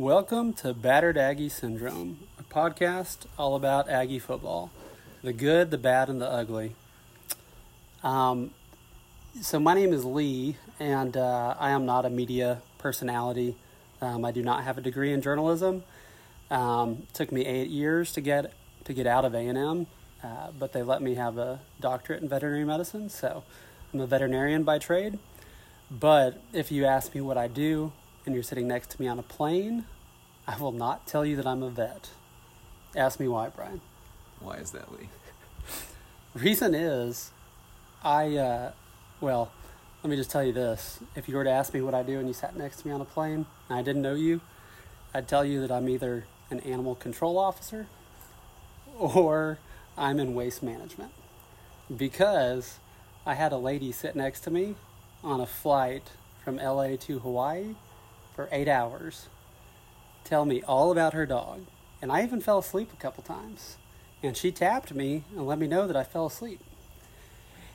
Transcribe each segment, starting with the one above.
Welcome to Battered Aggie Syndrome, a podcast all about Aggie football the good, the bad, and the ugly. Um, so, my name is Lee, and uh, I am not a media personality. Um, I do not have a degree in journalism. Um, took me eight years to get to get out of A and M, uh, but they let me have a doctorate in veterinary medicine. So, I'm a veterinarian by trade. But if you ask me what I do, and you're sitting next to me on a plane, I will not tell you that I'm a vet. Ask me why, Brian. Why is that, Lee? Reason is, I, uh, well, let me just tell you this. If you were to ask me what I do and you sat next to me on a plane and I didn't know you, I'd tell you that I'm either an animal control officer or I'm in waste management. Because I had a lady sit next to me on a flight from LA to Hawaii for eight hours tell me all about her dog. And I even fell asleep a couple times. And she tapped me and let me know that I fell asleep.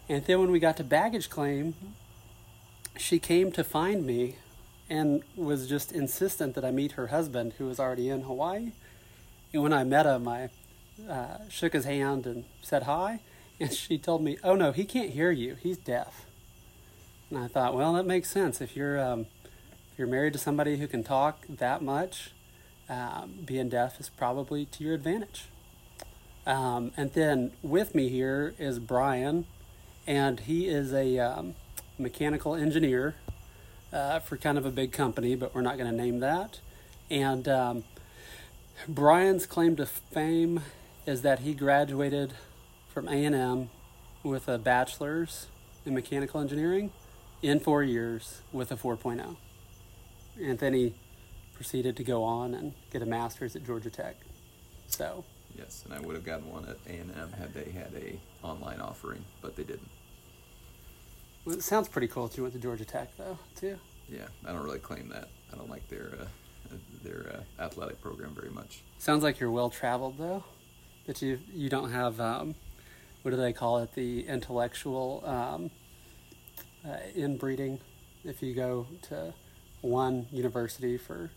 And then when we got to baggage claim, she came to find me and was just insistent that I meet her husband, who was already in Hawaii. And when I met him, I uh, shook his hand and said hi. And she told me, "Oh no, he can't hear you. He's deaf." And I thought, well, that makes sense. If you're um, you're married to somebody who can talk that much, um, being deaf is probably to your advantage. Um, and then with me here is Brian, and he is a um, mechanical engineer uh, for kind of a big company, but we're not going to name that. And um, Brian's claim to fame is that he graduated from A&M with a bachelor's in mechanical engineering in four years with a 4.0. And then he proceeded to go on and get a master's at Georgia Tech. So Yes, and I would have gotten one at A and M had they had a online offering, but they didn't. well, it sounds pretty cool that you went to Georgia Tech though too. Yeah, I don't really claim that. I don't like their uh, their uh, athletic program very much. Sounds like you're well traveled though. That you you don't have um, what do they call it the intellectual um, uh, inbreeding if you go to one university for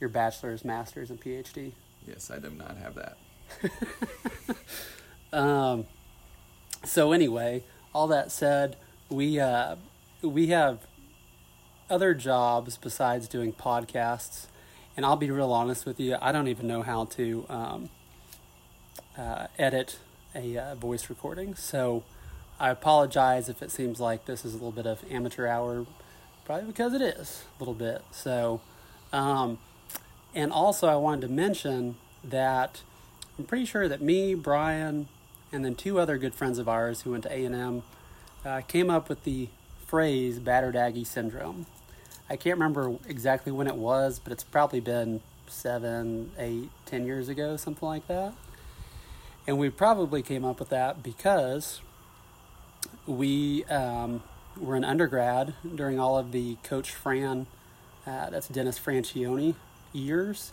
your bachelor's, master's, and PhD. Yes, I do not have that. Um, so anyway, all that said, we uh, we have other jobs besides doing podcasts, and I'll be real honest with you. I don't even know how to um, uh, edit a uh, voice recording, so I apologize if it seems like this is a little bit of amateur hour, probably because it is a little bit. So, um, and also I wanted to mention that I'm pretty sure that me, Brian, and then two other good friends of ours who went to A&M uh, came up with the phrase battered Aggie syndrome. I can't remember exactly when it was, but it's probably been seven, eight, ten years ago, something like that. And we probably came up with that because we um, were an undergrad during all of the Coach Fran, uh, that's Dennis Franchione, years.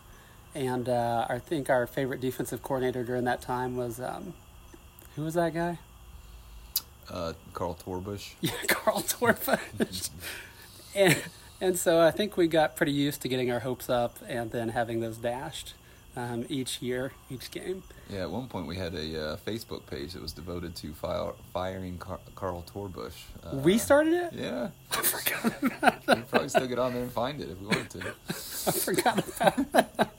And uh, I think our favorite defensive coordinator during that time was um, who was that guy? Uh, Carl Torbush. Yeah, Carl Torbush. and and so I think we got pretty used to getting our hopes up and then having those dashed um, each year, each game. Yeah, at one point we had a uh, Facebook page that was devoted to fire, firing Car- Carl Torbush. Uh, we started it. Yeah, I forgot about that. we'd probably still get on there and find it if we wanted to. I forgot about that.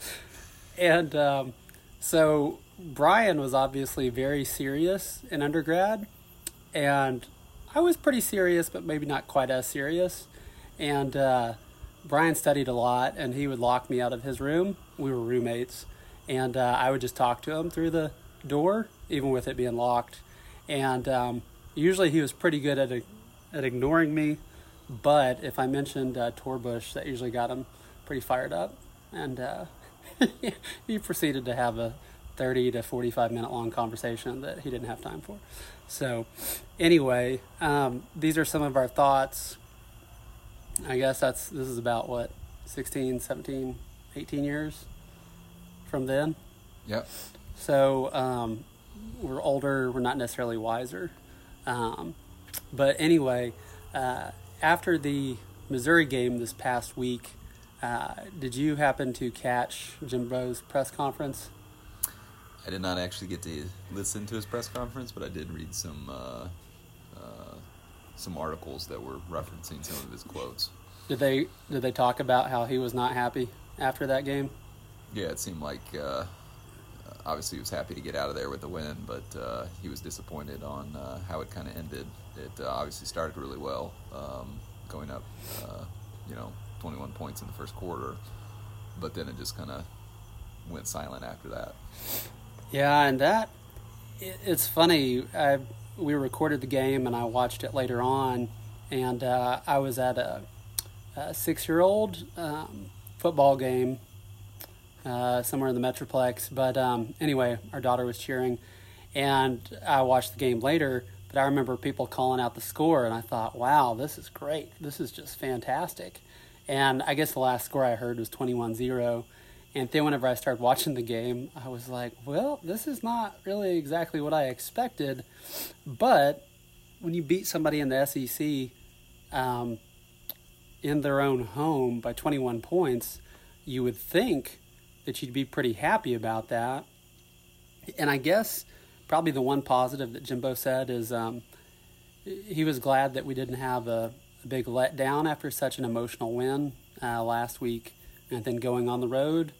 And um, so Brian was obviously very serious in undergrad, and I was pretty serious, but maybe not quite as serious. And uh, Brian studied a lot, and he would lock me out of his room. We were roommates, and uh, I would just talk to him through the door, even with it being locked. And um, usually he was pretty good at at ignoring me, but if I mentioned uh, Torbush, that usually got him pretty fired up, and uh, he proceeded to have a 30 to 45 minute long conversation that he didn't have time for. So, anyway, um, these are some of our thoughts. I guess that's this is about what 16, 17, 18 years from then. Yep. So um, we're older, we're not necessarily wiser. Um, but anyway, uh, after the Missouri game this past week, Uh, did you happen to catch Jimbo's press conference? I did not actually get to listen to his press conference, but I did read some uh, uh, some articles that were referencing some of his quotes. Did they did they talk about how he was not happy after that game? Yeah, it seemed like uh, obviously he was happy to get out of there with the win, but uh, he was disappointed on uh, how it kind of ended. It uh, obviously started really well, um, going up, uh, you know, 21 points in the first quarter, but then it just kind of went silent after that. Yeah, and that it, it's funny. I we recorded the game and I watched it later on, and uh, I was at a, a six-year-old um, football game uh, somewhere in the Metroplex. But um, anyway, our daughter was cheering, and I watched the game later. But I remember people calling out the score, and I thought, wow, this is great. This is just fantastic. And I guess the last score I heard was 21 0. And then whenever I started watching the game, I was like, well, this is not really exactly what I expected. But when you beat somebody in the SEC um, in their own home by 21 points, you would think that you'd be pretty happy about that. And I guess probably the one positive that Jimbo said is um, he was glad that we didn't have a, a, big letdown after such an emotional win uh, last week, and then going on the road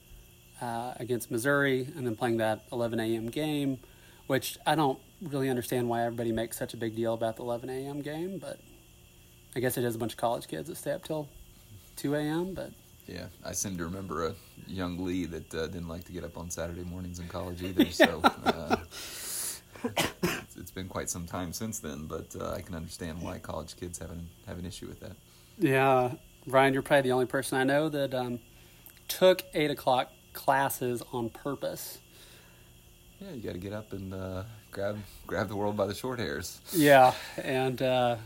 uh, against Missouri, and then playing that 11 a.m. game, which I don't really understand why everybody makes such a big deal about the 11 a.m. game, but I guess it is a bunch of college kids that stay up till 2 a.m. But yeah, I seem to remember a young Lee that uh, didn't like to get up on Saturday mornings in college either. So uh, it's been quite some time since then, but uh, I can understand why college kids have an have an issue with that. Yeah, Ryan, you're probably the only person I know that um, took eight o'clock classes on purpose. Yeah, you got to get up and uh, grab grab the world by the short hairs. Yeah, and uh,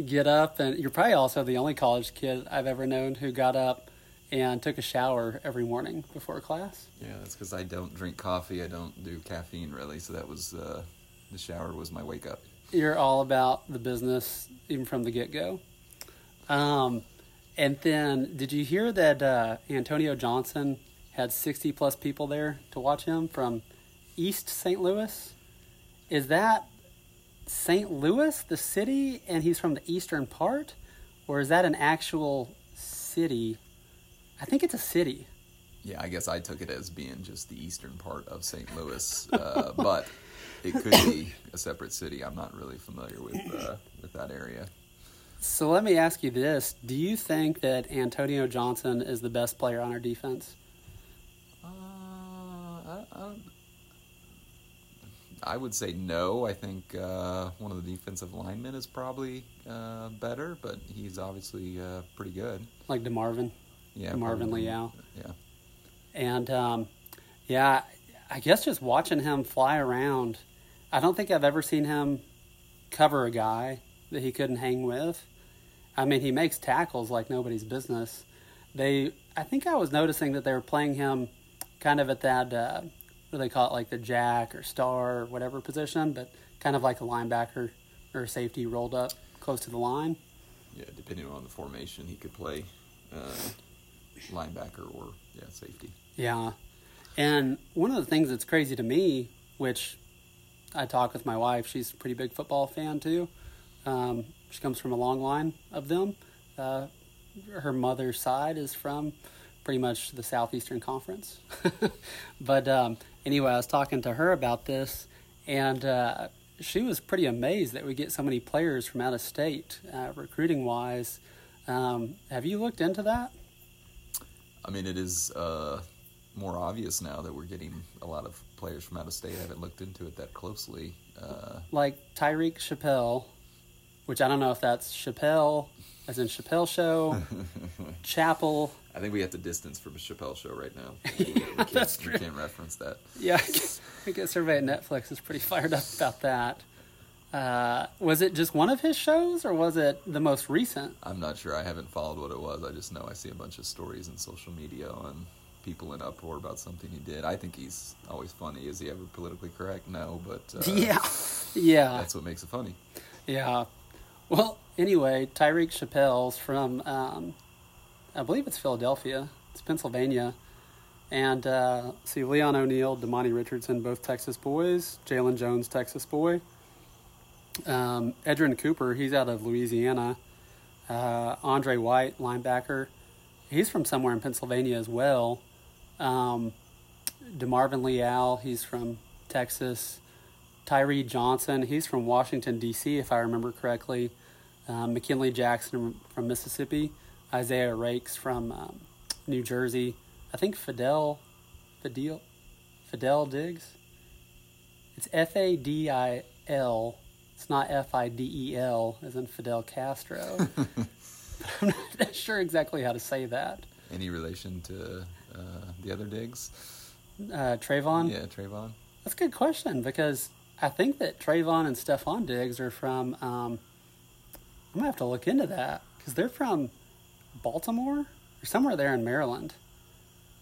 get up, and you're probably also the only college kid I've ever known who got up and took a shower every morning before class. Yeah, that's because I don't drink coffee. I don't do caffeine really, so that was uh, the shower was my wake up. You're all about the business, even from the get go. Um, and then, did you hear that uh, Antonio Johnson had 60 plus people there to watch him from East St. Louis? Is that St. Louis, the city, and he's from the eastern part? Or is that an actual city? I think it's a city. Yeah, I guess I took it as being just the eastern part of St. Louis, uh, but it could be a separate city. I'm not really familiar with uh, with that area. So let me ask you this: Do you think that Antonio Johnson is the best player on our defense? Uh, I, I, I would say no. I think uh, one of the defensive linemen is probably uh, better, but he's obviously uh, pretty good. Like DeMarvin. Yeah, DeMarvin. Leal. Yeah, And um, yeah, I guess just watching him fly around, I don't think I've ever seen him cover a guy that he couldn't hang with. I mean, he makes tackles like nobody's business. They, I think I was noticing that they were playing him kind of at that, uh, what they call it, like the jack or star or whatever position, but kind of like a linebacker or safety rolled up close to the line. yeah. Depending on the formation, he could play uh, linebacker or yeah safety. Yeah. And one of the things that's crazy to me, which I talk with my wife, she's a pretty big football fan too. Um, she comes from a long line of them. Uh, her mother's side is from pretty much the Southeastern Conference. but um, anyway, I was talking to her about this, and uh, she was pretty amazed that we get so many players from out of state, uh, recruiting wise. Um, have you looked into that? I mean, it is uh, more obvious now that we're getting a lot of players from out of state. I haven't looked into it that closely. Uh, like Tyreek Chappelle, which I don't know if that's Chappelle as in Chappelle Show, Chapel. I think we have to distance from a Chappelle show right now. We, we can't, we can't reference that. Yeah, I guess, I guess everybody at Netflix is pretty fired up about that. Uh, was it just one of his shows, or was it the most recent? I'm not sure. I haven't followed what it was. I just know I see a bunch of stories in social media on people in uproar about something he did. I think he's always funny. Is he ever politically correct? No, but uh, yeah, yeah, that's what makes it funny. yeah. Well, anyway, Tyreek Chappelle's from um, I believe it's Philadelphia. It's Pennsylvania. And uh, see, Leon O'Neal, Demani Richardson, both Texas boys. Jalen Jones, Texas boy. Um, Edgerrin Cooper, he's out of Louisiana. Uh, Andre White, linebacker, he's from somewhere in Pennsylvania as well. Um, DeMarvin Leal, he's from Texas. Tyree Johnson, he's from Washington, D.C., if I remember correctly. Um, McKinley Jackson from Mississippi. Isaiah Raikes from um, New Jersey. I think Fidel, Fidel, Fidel Diggs. It's F A D I L. It's not F I D E L, as in Fidel Castro. I'm not sure exactly how to say that. Any relation to uh, the other Diggs? Uh, Trevon? Yeah, Trevon. That's a good question because I think that Trevon and Stefon Diggs are from. Um, I'm gonna have to look into that because they're from Baltimore or somewhere there in Maryland.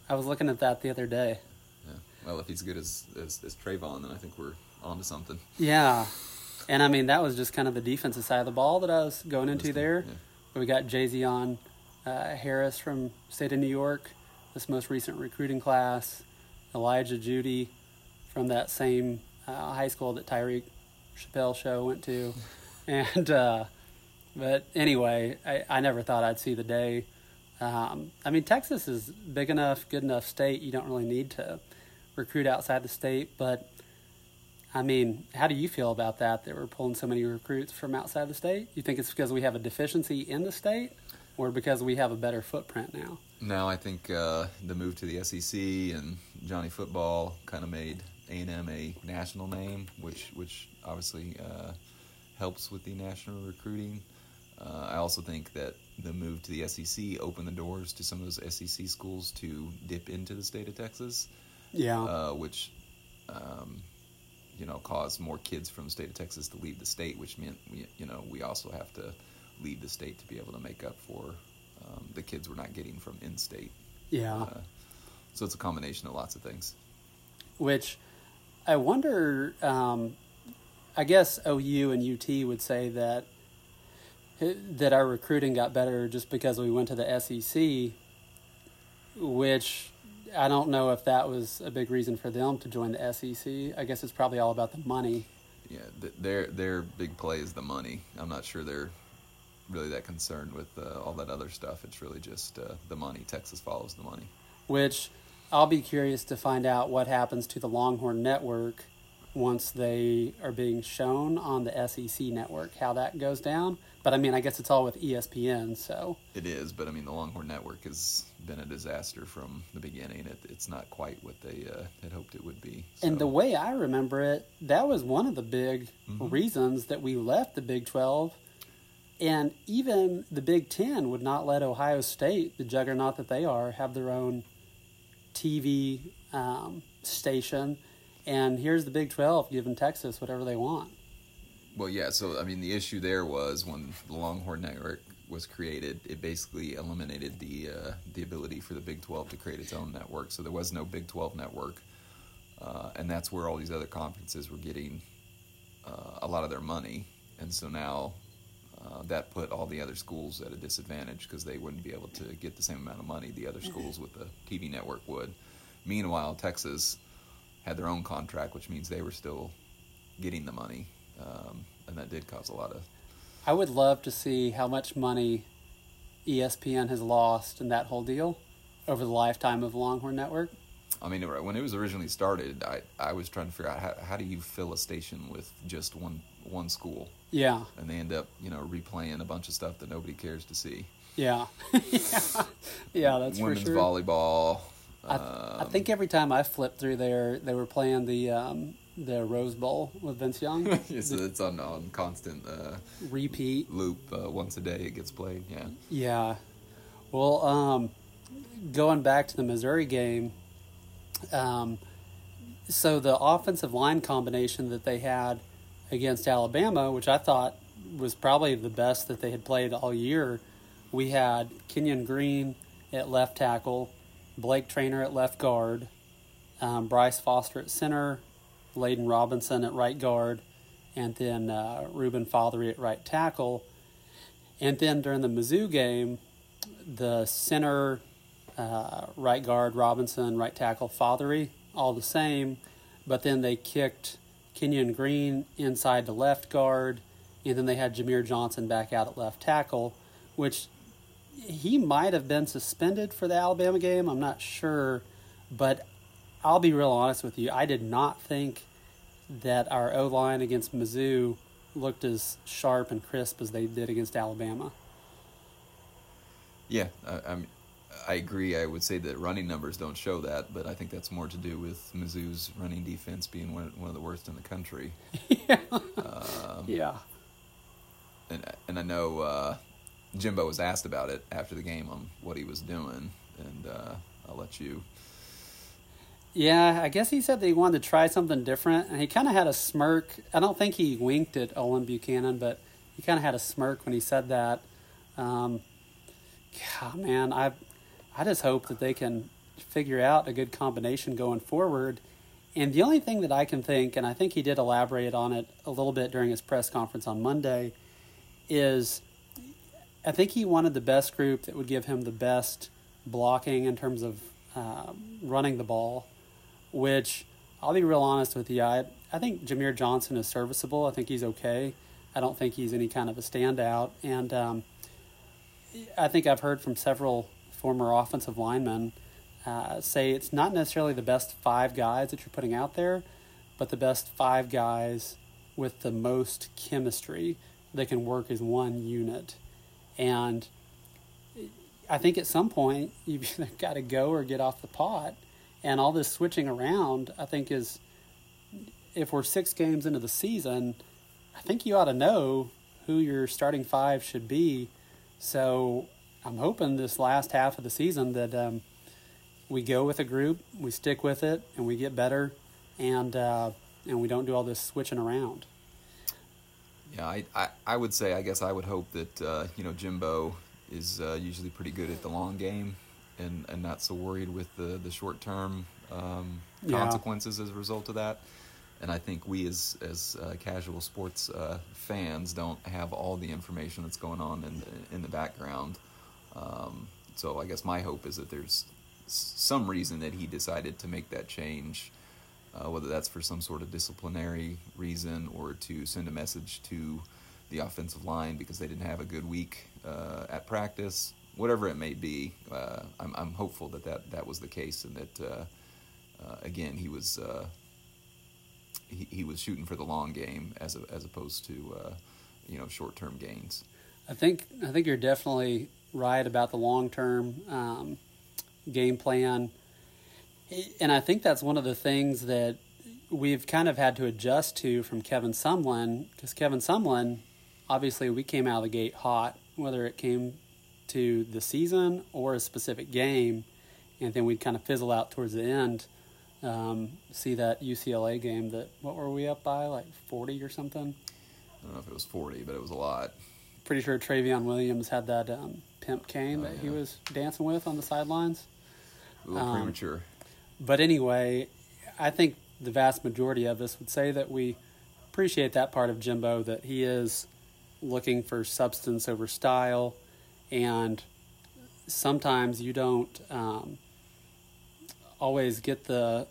I was looking at that the other day. Yeah. Well, if he's good as, as as Trevon, then I think we're on to something. Yeah, and I mean that was just kind of the defensive side of the ball that I was going into there. yeah. We got Jay-Z uh, Harris from state of New York, this most recent recruiting class. Elijah Jeudy from that same uh, high school that Tyreek Chappelle show went to, and uh, but anyway, I, I never thought I'd see the day. Um, I mean, Texas is big enough, good enough state. You don't really need to recruit outside the state, but I mean, how do you feel about that? That we're pulling so many recruits from outside the state? You think it's because we have a deficiency in the state, or because we have a better footprint now? No, I think uh, the move to the SEC and Johnny Football kind of made A and M a national name, which which obviously uh, helps with the national recruiting. Uh, I also think that the move to the SEC opened the doors to some of those SEC schools to dip into the state of Texas, Yeah, uh, which um, you know caused more kids from the state of Texas to leave the state, which meant we, you know we also have to leave the state to be able to make up for um, the kids we're not getting from in-state. yeah. Uh, so it's a combination of lots of things. Which I wonder. Um, I guess OU and UT would say that that our recruiting got better just because we went to the SEC, which I don't know if that was a big reason for them to join the SEC. I guess it's probably all about the money. Yeah, th- their their big play is the money. I'm not sure they're really that concerned with uh, all that other stuff. It's really just uh, the money. Texas follows the money. Which I'll be curious to find out what happens to the Longhorn Network once they are being shown on the SEC network, how that goes down. But I mean, I guess it's all with ESPN, so It is, but I mean, the Longhorn Network has been a disaster from the beginning. It, it's not quite what they uh, had hoped it would be. And the way I remember it, that was one of the big reasons that we left the Big 12. And even the Big 10 would not let Ohio State, the juggernaut that they are, have their own TV um, station. And here's the Big 12 giving Texas whatever they want. Well, yeah. So I mean, the issue there was when the Longhorn Network was created, it basically eliminated the uh, the ability for the Big Twelve to create its own network. So there was no Big Twelve network, uh, and that's where all these other conferences were getting uh, a lot of their money. And so now uh, that put all the other schools at a disadvantage because they wouldn't be able to get the same amount of money the other schools with the TV network would. Meanwhile, Texas had their own contract, which means they were still getting the money, um, and that did cause a lot of. I would love to see how much money ESPN has lost in that whole deal over the lifetime of the Longhorn Network. I mean, when it was originally started, I, I was trying to figure out how, how do you fill a station with just one one school, Yeah, and they end up you know replaying a bunch of stuff that nobody cares to see. yeah, yeah, yeah. That's Women's for sure. volleyball. I, I think every time I flipped through there, they were playing the um, the Rose Bowl with Vince Young. it's, it's on on constant uh, Repeat. loop. Uh, once a day, it gets played. Yeah. Yeah. Well, um, going back to the Missouri game, um, so the offensive line combination that they had against Alabama, which I thought was probably the best that they had played all year, we had Kenyon Green at left tackle, Blake Trainer at left guard, um, Bryce Foster at center, Layden Robinson at right guard, and then uh, Reuben Fatheree at right tackle. And then during the Mizzou game, the center, uh, right guard Robinson, right tackle Fatheree, all the same, but then they kicked Kenyon Green inside to left guard, and then they had Jahmir Johnson back out at left tackle, which he might have been suspended for the Alabama game. I'm not sure, but I'll be real honest with you. I did not think that our O line against Mizzou looked as sharp and crisp as they did against Alabama. Yeah, I, I'm, I agree. I would say that running numbers don't show that, but I think that's more to do with Mizzou's running defense being one, one of the worst in the country. yeah. Um, yeah. And and I know uh, Jimbo was asked about it after the game on what he was doing, and uh, I'll let you. Yeah, I guess he said that he wanted to try something different, and he kind of had a smirk. I don't think he winked at Olin Buchanan, but he kind of had a smirk when he said that. Um, God, man, I I just hope that they can figure out a good combination going forward. And the only thing that I can think, and I think he did elaborate on it a little bit during his press conference on Monday, is I think he wanted the best group that would give him the best blocking in terms of uh, running the ball, which I'll be real honest with you. I, I think Jahmir Johnson is serviceable. I think he's okay. I don't think he's any kind of a standout. And um, I think I've heard from several former offensive linemen uh, say it's not necessarily the best five guys that you're putting out there, but the best five guys with the most chemistry that can work as one unit. And I think at some point you've either got to go or get off the pot. And all this switching around, I think, is if we're six games into the season, I think you ought to know who your starting five should be so I'm hoping this last half of the season that um, we go with a group, we stick with it, and we get better, and uh, and we don't do all this switching around. Yeah, I, I, I would say I guess I would hope that uh, you know Jimbo is uh, usually pretty good at the long game, and, and not so worried with the the short term um, consequences yeah. as a result of that and I think we as as uh, casual sports uh, fans don't have all the information that's going on in the, in the background. Um, so I guess my hope is that there's some reason that he decided to make that change, uh, whether that's for some sort of disciplinary reason or to send a message to the offensive line because they didn't have a good week uh, at practice. Whatever it may be, uh, I'm, I'm hopeful that, that that was the case and that uh, again he was he, he was shooting for the long game as a, as opposed to uh, you know short term gains. I think I think you're definitely right about the long term um, game plan, and I think that's one of the things that we've kind of had to adjust to from Kevin Sumlin because Kevin Sumlin, obviously, we came out of the gate hot, whether it came to the season or a specific game, and then we'd kind of fizzle out towards the end um, see that UCLA game that what were we up by like forty or something? I don't know if it was forty, but it was a lot. Pretty sure Trayveon Williams had that um, pimp cane oh, that yeah. he was dancing with on the sidelines. A little um, premature. But anyway, I think the vast majority of us would say that we appreciate that part of Jimbo that he is looking for substance over style, and sometimes you don't. Um, always get the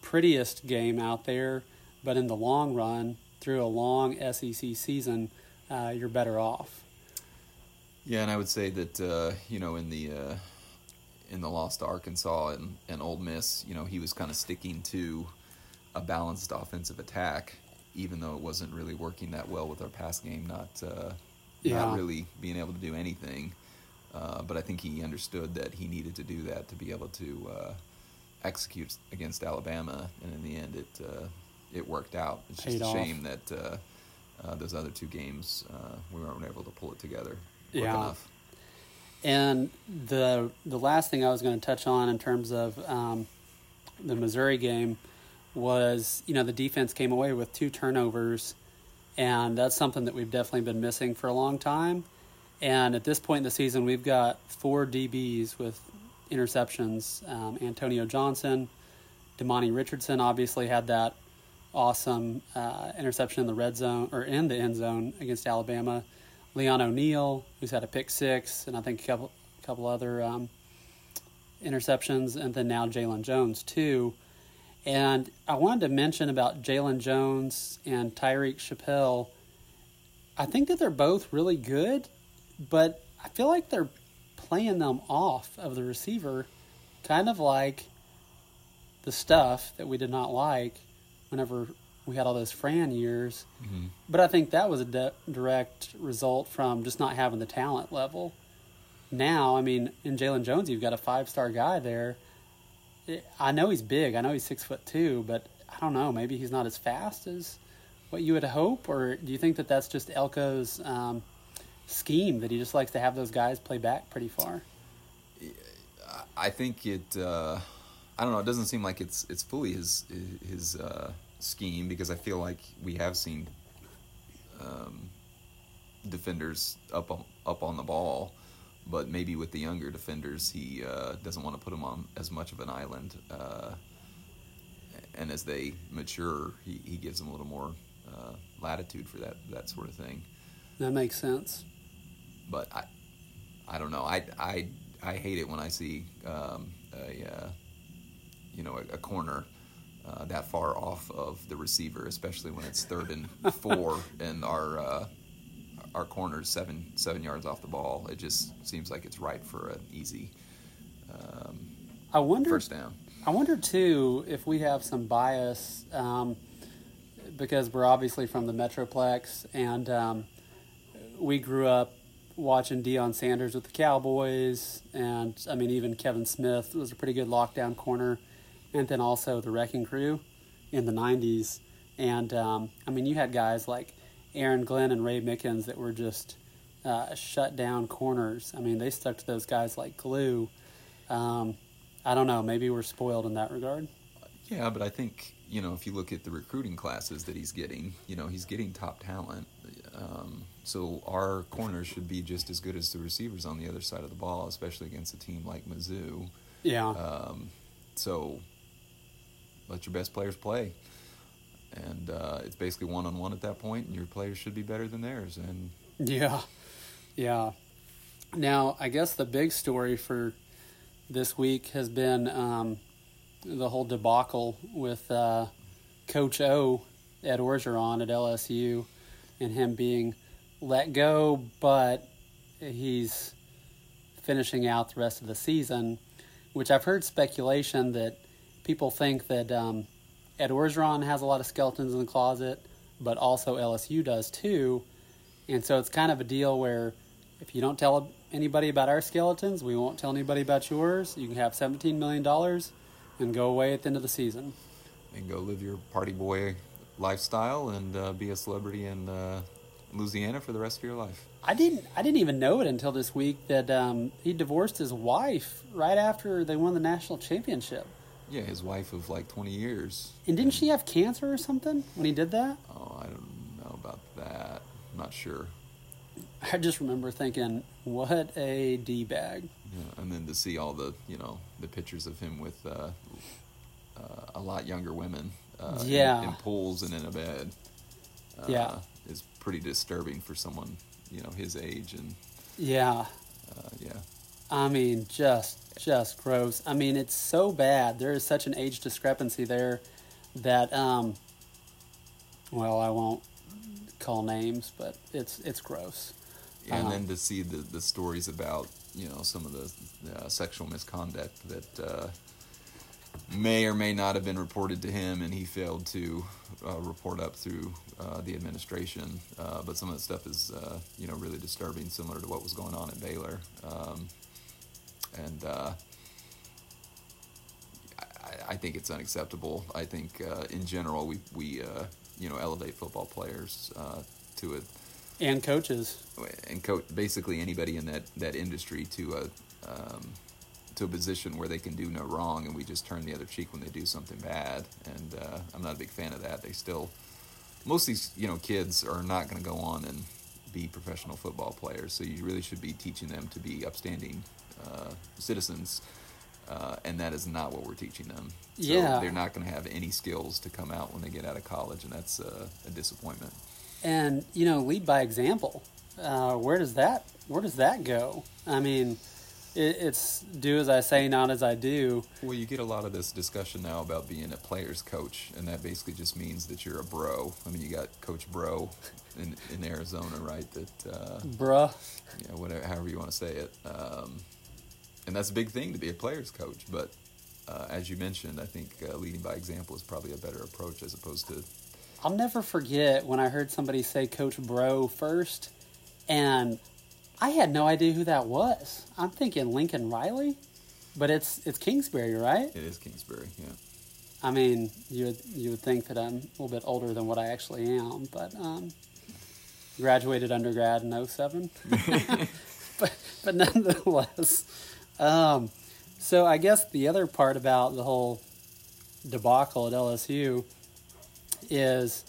prettiest game out there, but in the long run, through a long SEC season, uh, you're better off. Yeah, and I would say that uh, you know in the uh, in the loss to Arkansas and, and Ole Miss, you know he was kind of sticking to a balanced offensive attack, even though it wasn't really working that well with our pass game, not uh, yeah. not really being able to do anything. Uh, but I think he understood that he needed to do that to be able to uh, execute against Alabama, and in the end, it uh, it worked out. It's just Paid a shame that uh, uh, those other two games uh, we weren't able to pull it together. Yeah. Enough. And the the last thing I was going to touch on in terms of um, the Missouri game was you know the defense came away with two turnovers, and that's something that we've definitely been missing for a long time. And at this point in the season, we've got four DBs with interceptions. Um, Antonio Johnson, Demani Richardson obviously had that awesome uh, interception in the red zone or in the end zone against Alabama. Leon O'Neal, who's had a pick six, and I think a couple couple other um, interceptions, and then now Jalen Jones too. And I wanted to mention about Jalen Jones and Tyreek Chappelle. I think that they're both really good, but I feel like they're playing them off of the receiver, kind of like the stuff that we did not like whenever we had all those Fran years. Mm-hmm. But I think that was a de- direct result from just not having the talent level. Now, I mean, in Jalen Jones, you've got a five star guy there. I know he's big. I know he's six foot two, but I don't know. Maybe he's not as fast as what you would hope, or do you think that that's just Elko's um, scheme that he just likes to have those guys play back pretty far? I think it. Uh, I don't know. It doesn't seem like it's it's fully his his uh, scheme because I feel like we have seen um, defenders up on, up on the ball, but maybe with the younger defenders, he uh, doesn't want to put them on as much of an island. Uh, and as they mature, he, he gives them a little more uh, latitude for that that sort of thing. That makes sense. But I, I don't know. I I I hate it when I see um, a uh, you know a, a corner uh, that far off of the receiver, especially when it's third and four and our uh, our corner's seven seven yards off the ball. It just seems like it's right for an easy um, I wonder. first down. I wonder too if we have some bias um, because we're obviously from the Metroplex and um, we grew up watching Deion Sanders with the Cowboys, and I mean even Kevin Smith was a pretty good lockdown corner, and then also the Wrecking Crew in the '90s, and um, I mean you had guys like Aaron Glenn and Ray Mickens that were just uh, shut down corners. I mean they stuck to those guys like glue. Um, I don't know. Maybe we're spoiled in that regard. Yeah, but I think you know if you look at the recruiting classes that he's getting, you know he's getting top talent. Um, so our corners should be just as good as the receivers on the other side of the ball, especially against a team like Mizzou. Yeah. Um, so let your best players play, and uh, it's basically one on one at that point, and your players should be better than theirs. And Yeah, yeah. Now, I guess the big story for this week has been um, the whole debacle with uh, Coach O, Ed Orgeron at LSU, and him being let go, but he's finishing out the rest of the season, which I've heard speculation that people think that um, Ed Orgeron has a lot of skeletons in the closet, but also LSU does too. And so it's kind of a deal where if you don't tell anybody about our skeletons, we won't tell anybody about yours. You can have $17 million and go away at the end of the season. and go live your party boy lifestyle and uh, be a celebrity in uh, Louisiana for the rest of your life. I didn't. I didn't even know it until this week that um, he divorced his wife right after they won the national championship. Yeah, his wife of like 20 years. And didn't she have cancer or something when he did that? Oh, I don't know about that. I'm not sure. I just remember thinking, "What a d bag." Yeah, and then to see all the you know the pictures of him with uh, uh, a lot younger women, uh, in- Yeah. in, pools and in a bed, uh, Yeah. is pretty disturbing for someone you know his age and Yeah, uh, yeah, I mean, just just gross. I mean, it's so bad. There is such an age discrepancy there that um well, I won't call names, but it's it's gross. and Uh-huh. then to see the the stories about you know some of the uh, sexual misconduct that uh, may or may not have been reported to him, and he failed to uh, report up through uh, the administration. Uh, but some of that stuff is uh, you know really disturbing, similar to what was going on at Baylor, um, and. Uh, I, I think it's unacceptable. I think uh, in general we we uh, you know elevate football players uh, to a And coaches. and coach basically anybody in that, that industry to a um, to a position where they can do no wrong, and we just turn the other cheek when they do something bad. And uh, I'm not a big fan of that. They still most of these you know kids are not going to go on and be professional football players. So you really should be teaching them to be upstanding uh, citizens. Uh, and that is not what we're teaching them. So Yeah. they're not going to have any skills to come out when they get out of college, and that's uh, a disappointment. And, you know, lead by example. uh, where does that where does that go? I mean, it, it's do as I say, not as I do. Well, you get a lot of this discussion now about being a player's coach, and that basically just means that you're a bro. I mean, you got Coach Bro in, in Arizona, right? That uh, Bruh. know, whatever, however you want to say it. Um, and that's a big thing to be a player's coach. But uh, as you mentioned, I think uh, leading by example is probably a better approach as opposed to I'll never forget when I heard somebody say Coach Bro first, and I had no idea who that was. I'm thinking Lincoln Riley, but it's it's Kingsbury, right? it is Kingsbury. Yeah. I mean, you would you would think that I'm a little bit older than what I actually am, but um, graduated undergrad in 07. but but nonetheless, um, so I guess the other part about the whole debacle at LSU is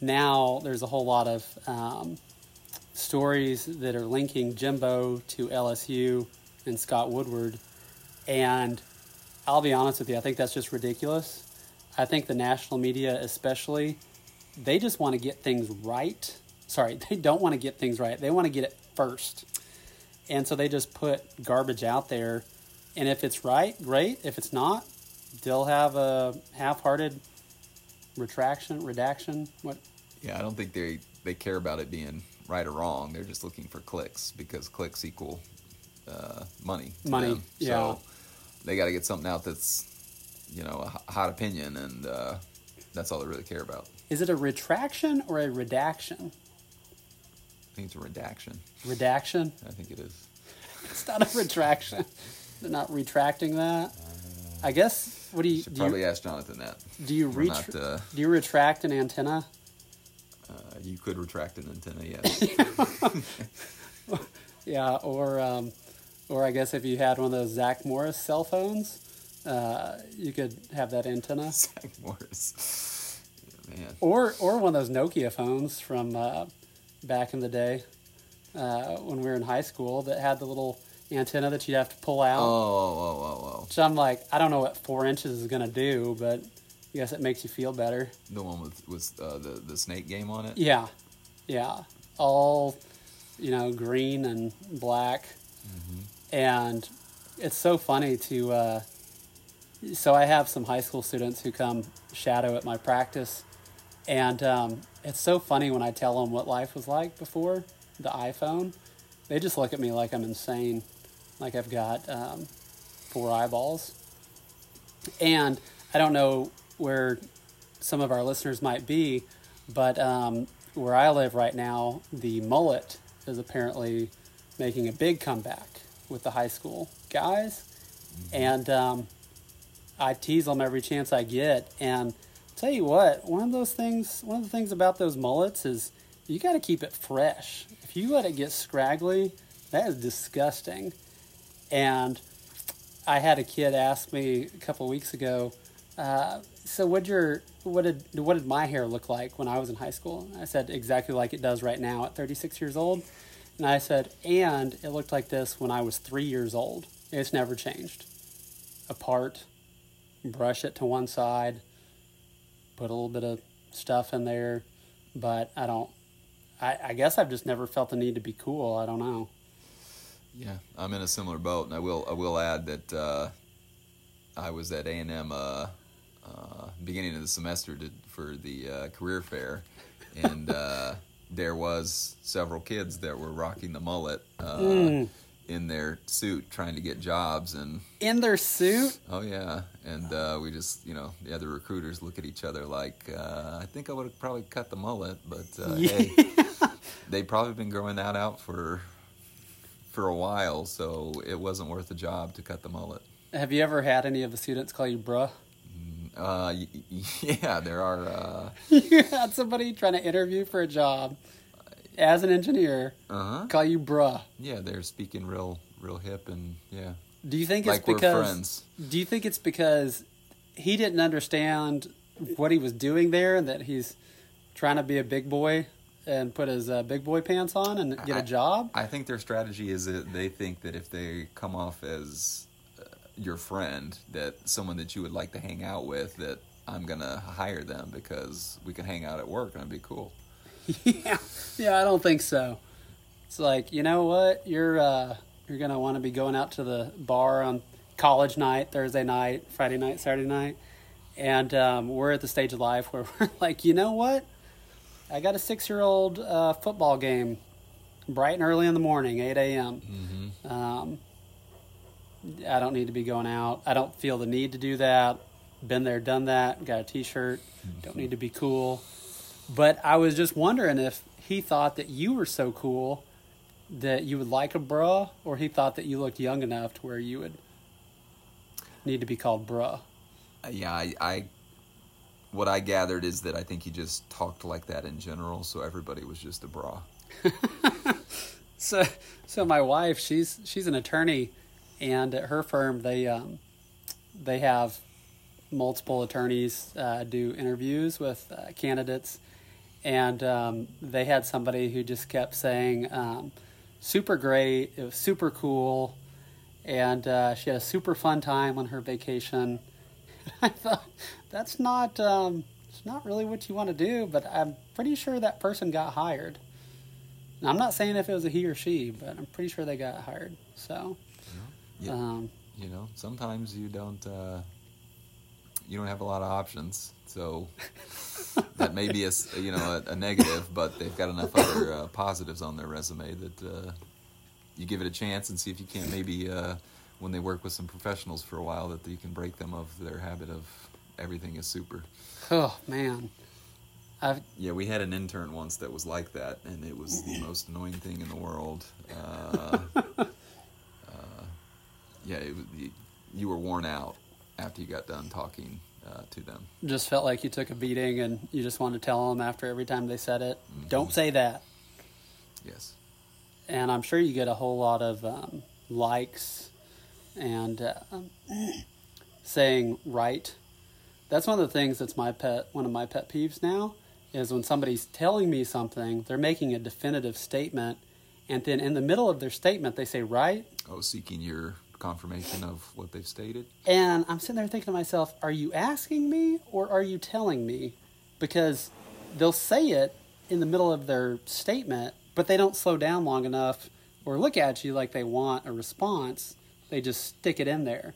now there's a whole lot of um, stories that are linking Jimbo to LSU and Scott Woodward, and I'll be honest with you, I think that's just ridiculous. I think the national media, especially, they just want to get things right. Sorry, they don't want to get things right. They want to get it first. And so they just put garbage out there. And if it's right, great. If it's not, they'll have a half hearted retraction, redaction. What? Yeah, I don't think they they care about it being right or wrong. They're just looking for clicks because clicks equal uh, money. to Money, them. yeah. So they got to get something out that's you know a hot opinion, and uh, that's all they really care about. Is it a retraction or a redaction? I think it's a redaction. Redaction? I think it is. It's not a retraction. They're not retracting that. I guess. What do you Should do? You, probably ask Jonathan that. do you not, uh, do you retract an antenna? uh, you could retract an antenna, yes. Yeah, or um, or I guess if you had one of those Zach Morris cell phones, uh, you could have that antenna. Zach Morris. Yeah, man. Or or one of those Nokia phones from uh, back in the day uh, when we were in high school that had the little antenna that you'd have to pull Oh, out. oh, oh, oh, oh. So I'm like, I don't know what four inches is gonna do, but I guess it makes you feel better. The one with with uh, the the snake game on it. Yeah, yeah, all you know, green and black, and it's so funny to. Uh, so I have some high school students who come shadow at my practice, and um, it's so funny when I tell them what life was like before the iPhone. They just look at me like I'm insane, like I've got um, four eyeballs. And I don't know where some of our listeners might be, but um, where I live right now, the mullet is apparently making a big comeback with the high school guys. And um, I tease them every chance I get. And tell you what, one of those things, one of the things about those mullets is you got to keep it fresh. If you let it get scraggly, that is disgusting. And I had a kid ask me a couple weeks ago, uh, so what your what did what did my hair look like when I was in high school? I said exactly like it does right now at 36 years old. And I said, and it looked like this when I was three years old. It's never changed. Apart, brush it to one side, put a little bit of stuff in there, but I don't. I, I guess I've just never felt the need to be cool. I don't know. Yeah, I'm in a similar boat, and I will I will add that uh, I was at A and M uh, uh, beginning of the semester to, for the uh, career fair, and uh, there was several kids that were rocking the mullet uh, Mm. In their suit, trying to get jobs, and In their suit, oh yeah, and uh, we just you know the other recruiters look at each other like uh, I think I would have probably cut the mullet, but uh, Yeah. hey, they'd probably been growing that out for for a while, so it wasn't worth the job to cut the mullet. have you ever had any of the students call you bruh? Uh, y- y- yeah, there are. Uh you had somebody trying to interview for a job as an engineer uh-huh. call you bruh. Yeah, they're speaking real, real hip, and yeah, Do you think it's like we're because? friends. Do you think it's because he didn't understand what he was doing there, and that he's trying to be a big boy and put his uh, big boy pants on and get a I- job? I think their strategy is that they think that if they come off as uh, your friend, that someone that you would like to hang out with, that I'm gonna hire them because we can hang out at work and it'd be cool. yeah, yeah, I don't think so. It's like you know what you're uh, you're gonna want to be going out to the bar on college night, Thursday night, Friday night, Saturday night, and um, we're at the stage of life where we're like, you know what? I got a six year old uh, football game, bright and early in the morning, eight a.m. Mm-hmm. Um, I don't need to be going out. I don't feel the need to do that. Been there, done that. Got a T-shirt. Don't need to be cool. But I was just wondering if he thought that you were so cool that you would like a bra, or he thought that you looked young enough to where you would need to be called bra. Uh, yeah, I, I what I gathered is that I think he just talked like that in general, so everybody was just a bra. So, so my wife, she's she's an attorney, and at her firm they um, they have multiple attorneys uh, do interviews with uh, candidates, and um, they had somebody who just kept saying, um, "Super great! It was super cool," and uh, she had a super fun time on her vacation. I thought that's not um, it's not really what you want to do, but I'm pretty sure that person got hired. Now, I'm not saying if it was a he or she, but I'm pretty sure they got hired. So, Yeah. um, you know, sometimes you don't uh, you don't have a lot of options, so that may be a you know a, a negative, but they've got enough other uh, positives on their resume that uh, you give it a chance and see if you can't maybe uh, when they work with some professionals for a while that you can break them of their habit of everything is super. oh man, I've Yeah, we had an intern once that was like that, and it was the most annoying thing in the world. Uh, uh, yeah, it you were worn out after you got done talking uh, to them. just felt like you took a beating, and you just wanted to tell them after every time they said it, "Don't say that." Yes. And I'm sure you get a whole lot of um, likes and uh, saying right. That's one of the things that's my pet. One of my pet peeves now is when somebody's telling me something, they're making a definitive statement, and then in the middle of their statement they say right, Oh, seeking your confirmation of what they've stated. And I'm sitting there thinking to myself, are you asking me or are you telling me? Because they'll say it in the middle of their statement, but they don't slow down long enough or look at you like they want a response. They just stick it in there.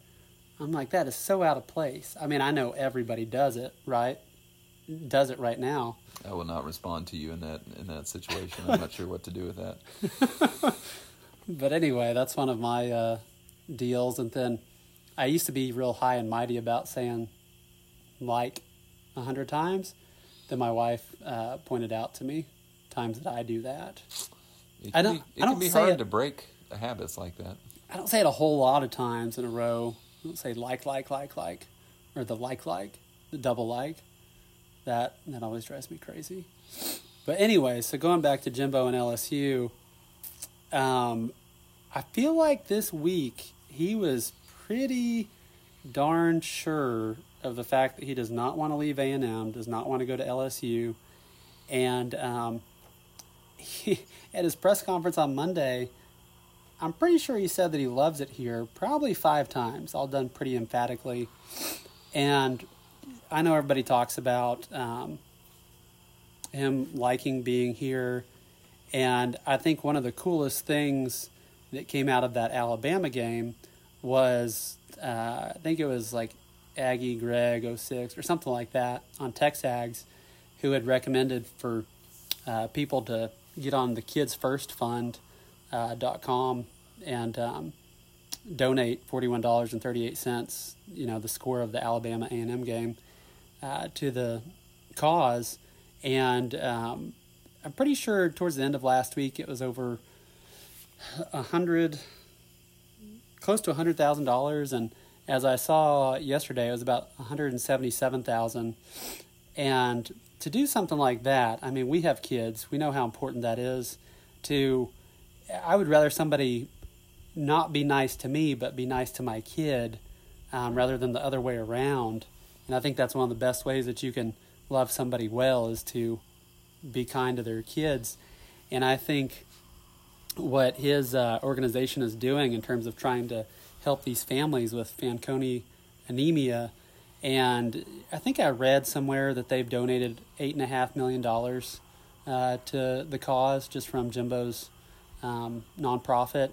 I'm like, that is so out of place. I mean, I know everybody does it, right? Does it right now. I will not respond to you in that in that situation. I'm not sure what to do with that. But anyway, that's one of my uh, deals. And then I used to be real high and mighty about saying like a hundred times. Then my wife uh, pointed out to me times that I do that. It I don't- Be, it I don't can be hard it- to break habits like that. I don't say it a whole lot of times in a row. I don't say like, like, like, like, or the like, like, the double like. That that always drives me crazy. But anyway, so going back to Jimbo and LSU, um, I feel like this week he was pretty darn sure of the fact that he does not want to leave A and M, does not want to go to LSU, and um, he, at his press conference on Monday, I'm pretty sure he said that he loves it here, probably five times, all done pretty emphatically. And I know everybody talks about um, him liking being here. And I think one of the coolest things that came out of that Alabama game was uh, I think it was like Aggie Greg 06 or something like that on Texags who had recommended for uh, people to get on the Kids First Fund uh, dot com and um, donate forty one dollars and thirty eight cents. You know the score of the Alabama A and M game uh, to the cause, and um, I'm pretty sure towards the end of last week it was over a hundred, close to a hundred thousand dollars, and as I saw yesterday, it was about one hundred and seventy seven thousand, and to do something like that, I mean, we have kids. We know how important that is. To, I would rather somebody not be nice to me, but be nice to my kid, um, rather than the other way around. And I think that's one of the best ways that you can love somebody well is to be kind to their kids. And I think what his uh, organization is doing in terms of trying to help these families with Fanconi anemia. And I think I read somewhere that they've donated eight and a half million dollars uh, to the cause just from Jimbo's um, nonprofit,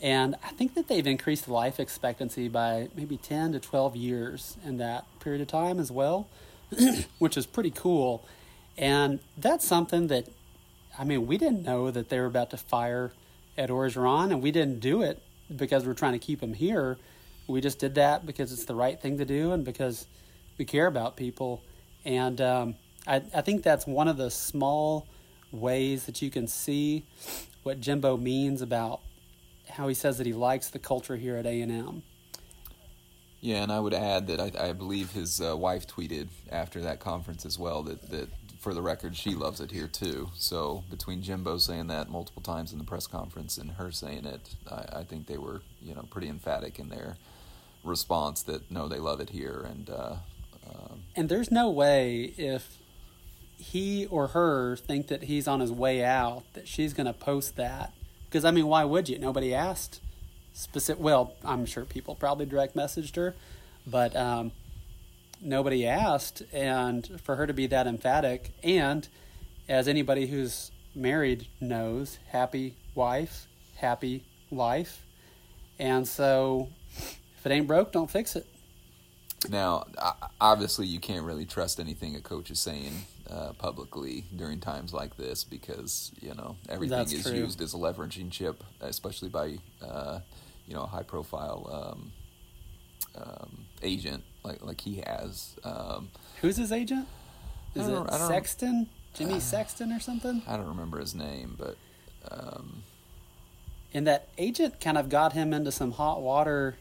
and I think that they've increased life expectancy by maybe ten to twelve years in that period of time as well, which is pretty cool. And that's something that, I mean, we didn't know that they were about to fire Ed Orgeron, and we didn't do it because we're trying to keep him here. We just did that because it's the right thing to do and because we care about people. And um, I, I think that's one of the small ways that you can see what Jimbo means about how he says that he likes the culture here at A&M. Yeah, and I would add that I, I believe his uh, wife tweeted after that conference as well that, that for the record, she loves it here too. So between Jimbo saying that multiple times in the press conference and her saying it, I, I think they were you know pretty emphatic in their response that no, they love it here. And uh, uh, and there's no way if he or her think that he's on his way out that she's going to post that because I mean, why would you? Nobody asked specific. Well, I'm sure people probably direct messaged her, but. Um, nobody asked, and for her to be that emphatic, and as anybody who's married knows, happy wife, happy life. And so, if it ain't broke, don't fix it. Now, obviously, you can't really trust anything a coach is saying uh, publicly during times like this because you know everything That's is true. used as a leveraging chip, especially by uh, you know a high profile um, um, agent like like he has. Um, Who's his agent? Is it Sexton? Jimmy uh, Sexton or something? I don't remember his name, but. Um, and that agent kind of got him into some hot water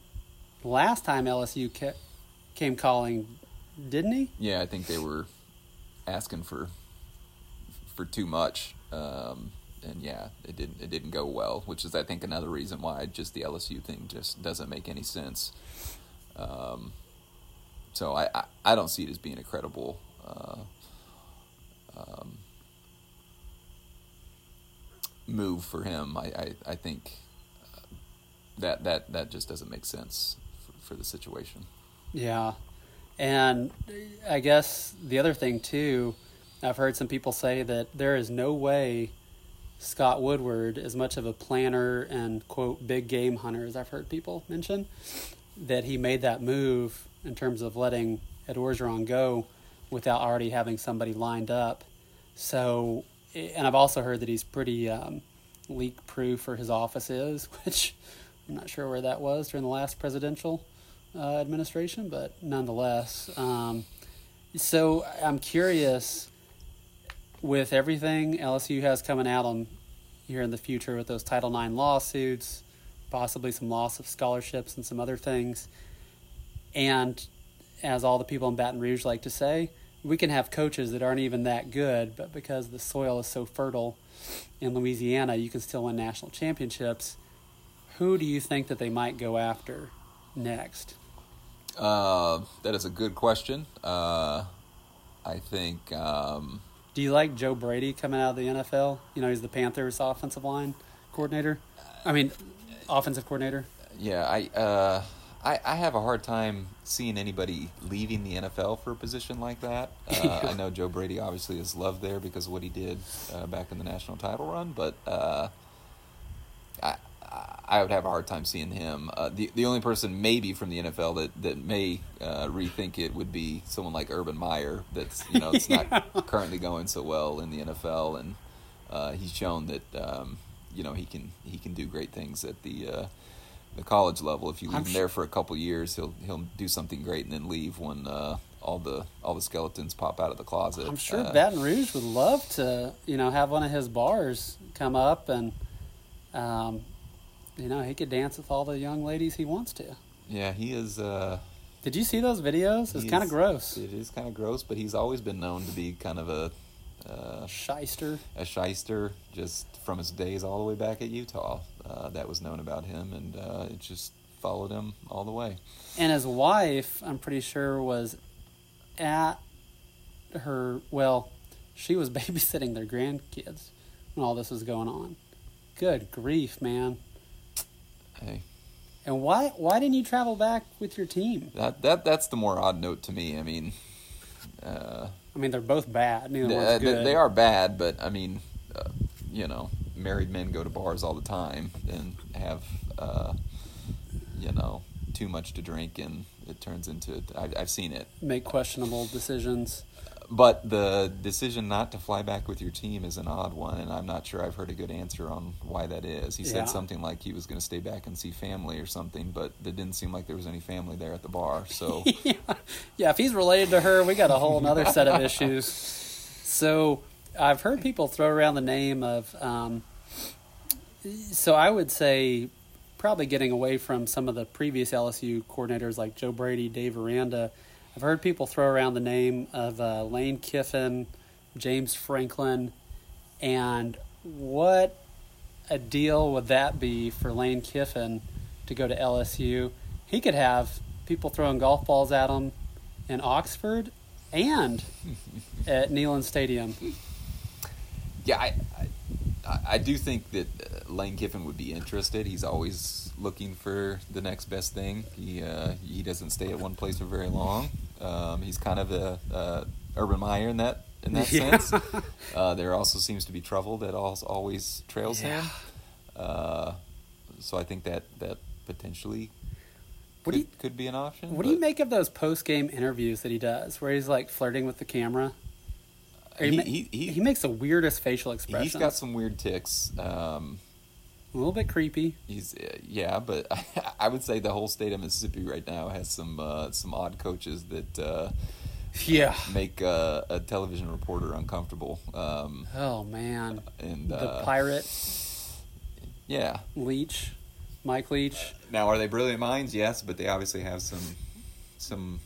last time LSU ca- came calling, didn't he? Yeah, I think they were asking for for too much, um, and yeah, it didn't it didn't go well. Which is, I think, another reason why just the LSU thing just doesn't make any sense. Um, so I, I, I, don't see it as being a credible uh, um, move for him. I, I, I think uh, that that that just doesn't make sense for, for the situation. Yeah, and I guess the other thing too, I've heard some people say that there is no way Scott Woodward, as much of a planner and quote big game hunter as I've heard people mention, that he made that move in terms of letting Ed Orgeron go without already having somebody lined up. So, and I've also heard that he's pretty um, leak proof for his office is, which I'm not sure where that was during the last presidential uh, administration, but nonetheless. Um, so I'm curious with everything LSU has coming out on here in the future with those Title IX lawsuits, possibly some loss of scholarships and some other things. And as all the people in Baton Rouge like to say, we can have coaches that aren't even that good, but because the soil is so fertile in Louisiana, you can still win national championships. Who do you think that they might go after next? Uh, that is a good question. Uh, I think. Um, do you like Joe Brady coming out of the NFL? You know, he's the Panthers' offensive line coordinator. I mean, offensive coordinator. Yeah, I. Uh, I, I have a hard time seeing anybody leaving the NFL for a position like that. Uh. I know Joe Brady obviously is loved there because of what he did uh, back in the national title run, but uh, I I would have a hard time seeing him. Uh, the the only person maybe from the NFL that that may uh, rethink it would be someone like Urban Meyer. That's you know it's yeah. not currently going so well in the NFL, and uh, he's shown that um, you know he can he can do great things at the the college level. If you leave I'm him there for a couple years, he'll he'll do something great and then leave when uh, all the all the skeletons pop out of the closet. I'm sure uh, Baton Rouge would love to you know have one of his bars come up and um, you know he could dance with all the young ladies he wants to. Yeah, he is. Uh, Did you see those videos? It's kind of gross. It is kind of gross, but he's always been known to be kind of a uh, shyster. A shyster, just from his days all the way back at Utah. Uh, that was known about him, and uh, it just followed him all the way. And his wife, I'm pretty sure, was at her. Well, she was babysitting their grandkids when all this was going on. Good grief, man. Hey. And why why didn't you travel back with your team? That that that's the more odd note to me. I mean, uh, I mean they're both bad. Neither they, one's good. They, they are bad, but I mean, uh, you know, married men go to bars all the time and have, uh, you know, too much to drink, and it turns into. I've, I've seen it. Make questionable decisions. But the decision not to fly back with your team is an odd one, and I'm not sure I've heard a good answer on why that is. He Yeah. said something like he was going to stay back and see family or something, but it didn't seem like there was any family there at the bar. So yeah. yeah, if he's related to her, we got a whole other set of issues. So I've heard people throw around the name of. Um, so I would say probably getting away from some of the previous LSU coordinators like Joe Brady, Dave Aranda. I've heard people throw around the name of uh, Lane Kiffin, James Franklin, and what a deal would that be for Lane Kiffin to go to LSU? He could have people throwing golf balls at him in Oxford and at Neyland Stadium. Yeah, I, I I do think that uh, Lane Kiffin would be interested. He's always looking for the next best thing. He uh, he doesn't stay at one place for very long. Um, he's kind of a, uh Urban Meyer in that in that Yeah. sense. Uh, there also seems to be trouble that al- always trails him. Uh, so I think that that potentially What could, you- could be an option. What do you make of those post game interviews that he does, where he's like flirting with the camera? He, ma- he, he, he makes the weirdest facial expressions. he's got some weird ticks. Um, a little bit creepy. He's uh, yeah, but I would say the whole state of Mississippi right now has some uh, some odd coaches that uh, Yeah. make uh, a television reporter uncomfortable. Um, Oh man, and the uh, pirate yeah. Leach, Mike Leach. Now, are they brilliant minds? Yes, but they obviously have some some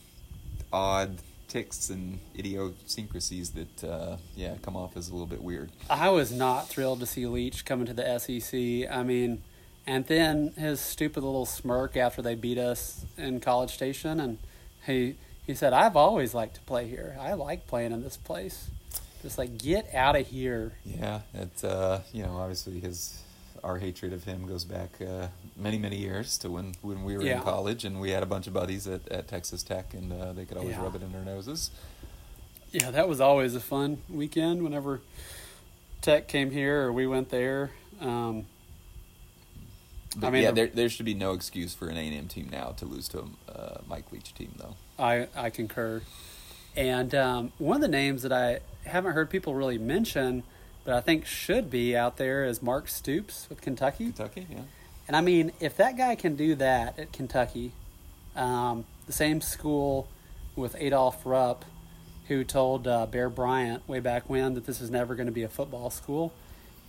odd ticks and idiosyncrasies that uh, yeah come off as a little bit weird. I was not thrilled to see Leach coming to the SEC. I mean, and then his stupid little smirk after they beat us in College Station, and he he said, "I've always liked to play here. I like playing in this place." Just like get out of here. Yeah, it uh, you know obviously his our hatred of him goes back uh, many many years to when when we were Yeah. in college and we had a bunch of buddies at, at Texas Tech and uh, they could always Yeah. rub it in their noses. Yeah, that was always a fun weekend. Whenever Tech came here or we went there. Um, But I mean, yeah, there there should be no excuse for an A and M team now to lose to a uh, Mike Leach team though. I I concur. And um, one of the names that I haven't heard people really mention, but I think should be out there is Mark Stoops with Kentucky. Kentucky, yeah. And I mean, if that guy can do that at Kentucky, um, the same school with Adolph Rupp, who told uh, Bear Bryant way back when that this is never going to be a football school,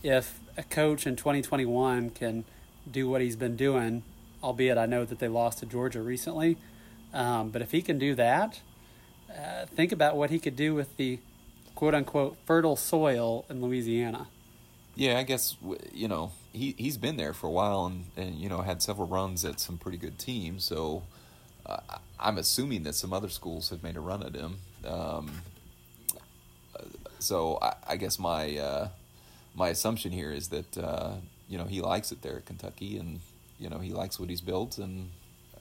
if a coach in 2021 can do what he's been doing, albeit I know that they lost to Georgia recently, um, but if he can do that, uh, think about what he could do with the quote unquote fertile soil in Louisiana. Yeah, I guess you know he he's been there for a while and, and you know had several runs at some pretty good teams. So uh, I'm assuming that some other schools have made a run at him. Um, so I, I guess my uh, my assumption here is that uh, you know he likes it there at Kentucky and you know he likes what he's built and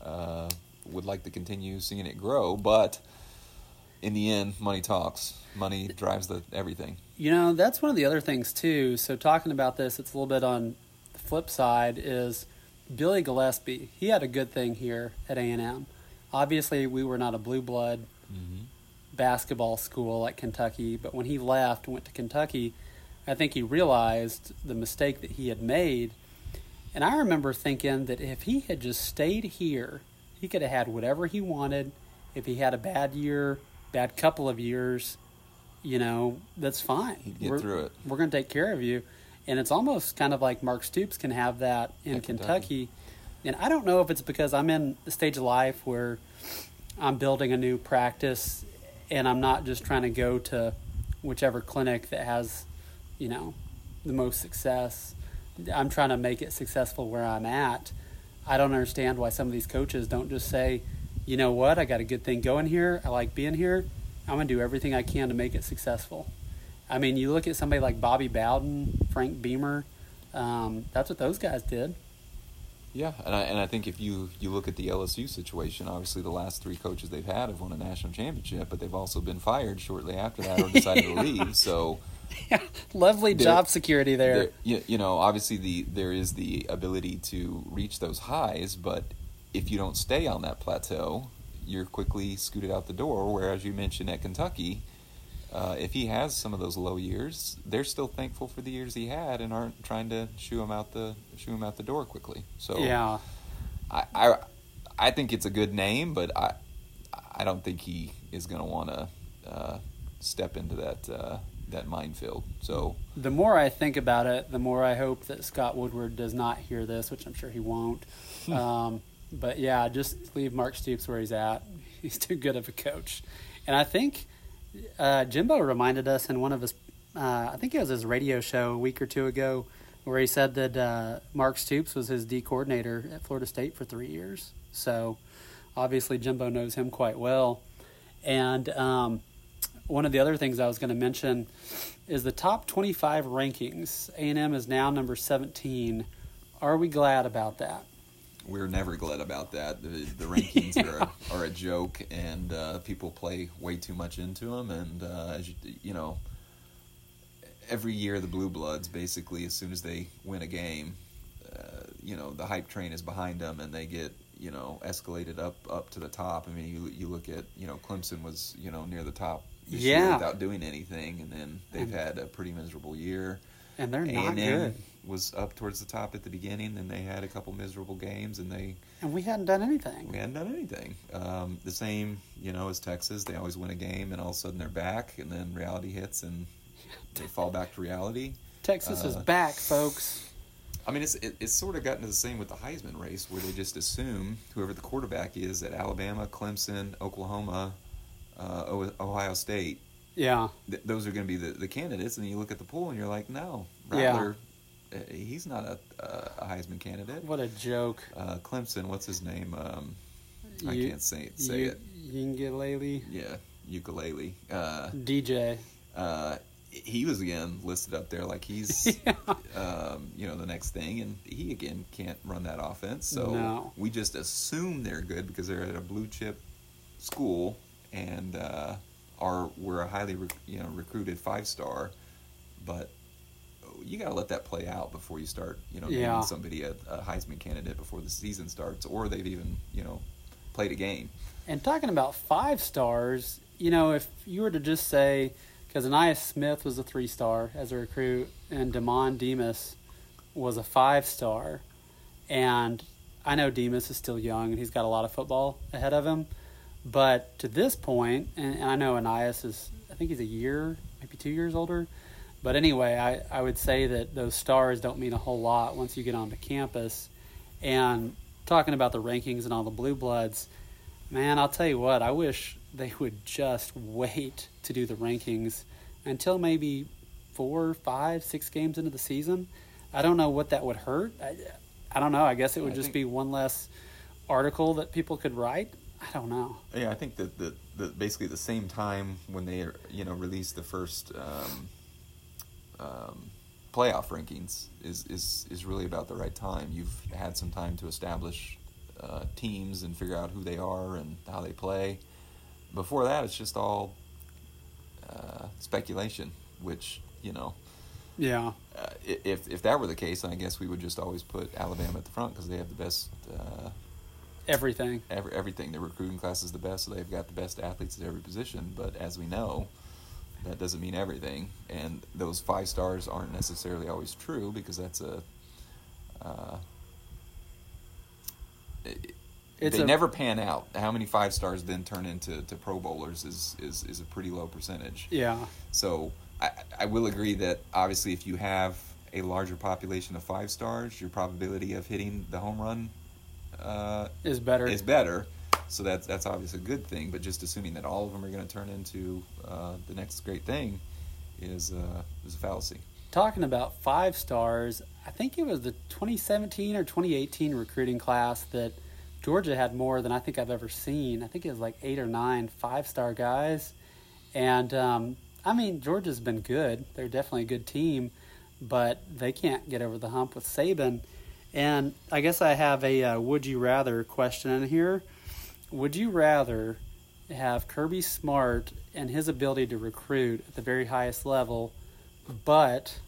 uh, would like to continue seeing it grow. But in the end, money talks. Money drives the everything. You know, that's one of the other things too. So talking about this, it's a little bit on the flip side is Billy Gillispie. He had a good thing here at A&M. Obviously, we were not a blue blood Mm-hmm. basketball school like Kentucky, but when he left and went to Kentucky, I think he realized the mistake that he had made. And I remember thinking that if he had just stayed here, he could have had whatever he wanted. If he had a bad year, bad couple of years, you know, that's fine. He'd get we're, through it. We're going to take care of you. And it's almost kind of like Mark Stoops can have that in At Kentucky. Kentucky. And I don't know if it's because I'm in the stage of life where I'm building a new practice and I'm not just trying to go to whichever clinic that has, you know, the most success. I'm trying to make it successful where I'm at. I don't understand why some of these coaches don't just say, you know what, I got a good thing going here. I like being here. I'm going to do everything I can to make it successful. I mean, you look at somebody like Bobby Bowden, Frank Beamer. Um, that's what those guys did. Yeah, and I and I think if you you look at the LSU situation, obviously the last three coaches they've had have won a national championship, but they've also been fired shortly after that or decided to leave. So yeah, Lovely There- job security there. there, you, you know, obviously the there is the ability to reach those highs, but if you don't stay on that plateau, you're quickly scooted out the door. Whereas you mentioned at Kentucky, uh, if he has some of those low years, they're still thankful for the years he had and aren't trying to shoo him out the shoo him out the door quickly. So Yeah. I, I I think it's a good name, but I I don't think he is going to want to uh, step into that uh, that minefield. So The more I think about it, the more I hope that Scott Woodward does not hear this, which I'm sure he won't. um, but yeah, just leave Mark Stoops where he's at. He's too good of a coach. And I think uh, Jimbo reminded us in one of his, uh, I think it was his radio show a week or two ago, where he said that uh, Mark Stoops was his D coordinator at Florida State for three years. So obviously Jimbo knows him quite well. And um, one of the other things I was going to mention is the top 25 rankings. A&M is now number 17. Are we glad about that? We're never glad about that. The, the rankings are, are a joke, and uh, people play way too much into them. And uh, as you, you know, every year the Blue Bloods basically, as soon as they win a game, uh, you know, the hype train is behind them, and they get you know escalated up up to the top. I mean, you you look at you know Clemson was you know near the top this year Yeah. without doing anything, and then they've had a pretty miserable year. And they're not A&M good. Was up towards the top at the beginning, then they had a couple miserable games, and they And we hadn't done anything. we hadn't done anything. Um, the same, you know, as Texas. They always win a game, and all of a sudden they're back, and then reality hits, and they fall back to reality. Texas is Uh, back, folks. I mean, it's it, it's sort of gotten to the same with the Heisman race, where they just assume whoever the quarterback is at Alabama, Clemson, Oklahoma, uh, Ohio State, Yeah. th- those are going to be the, the candidates. And then you look at the pool, and you're like, no, Rattler, he's not a, a, Heisman candidate. What a joke. Uh, Clemson, what's his name? Um, I You- can't say say you, it. Uiagalelei. Yeah, ukulele. Uh, DJ. uh, he was again listed up there like he's, Yeah. um, you know, the next thing, and he again can't run that offense. So No. we just assume they're good because they're at a blue chip school and uh, are we're a highly rec- you know recruited five star, but you got to let that play out before you start you know Yeah. naming somebody a, a Heisman candidate before the season starts, or they've even you know played a game. And talking about five stars, you know, if you were to just say, because Ainias Smith was a three star as a recruit, and Demond Demas was a five star, and I know Demas is still young and he's got a lot of football ahead of him, but to this point, and, and I know Ainias is, I think he's a year, maybe two years older, but anyway, I, I would say that those stars don't mean a whole lot once you get onto campus. And talking about the rankings and all the blue bloods, man, I'll tell you what, I wish they would just wait to do the rankings until maybe four, five, six games into the season. I don't know what that would hurt. I, I don't know. I guess it would I just think- be one less article that people could write. I don't know. Yeah, I think that the, the basically at the same time when they you know released the first um, um, playoff rankings is, is is really about the right time. You've had some time to establish uh, teams and figure out who they are and how they play. Before that, it's just all uh, speculation, which you know. Yeah. Uh, if if that were the case, I guess we would just always put Alabama at the front because they have the best uh, Everything. every, everything. Their recruiting class is the best, so they've got the best athletes at every position. But as we know, that doesn't mean everything, and those five stars aren't necessarily always true because that's a. Uh, it- It's they a- never pan out. How many five stars then turn into to Pro Bowlers is, is, is a pretty low percentage. Yeah. So I, I will agree that obviously if you have a larger population of five stars, your probability of hitting the home run uh, Is better. is better. So that's that's obviously a good thing. But just assuming that all of them are going to turn into uh, the next great thing is uh, is a fallacy. talking about five stars, I think it was the 2017 or 2018 recruiting class that Georgia had more than I think I've ever seen. I think it was like eight or nine five star guys. And um, I mean, Georgia's been good. They're definitely a good team, but they can't get over the hump with Saban. And I guess I have a uh, would you rather question in here. Would you rather have Kirby Smart and his ability to recruit at the very highest level but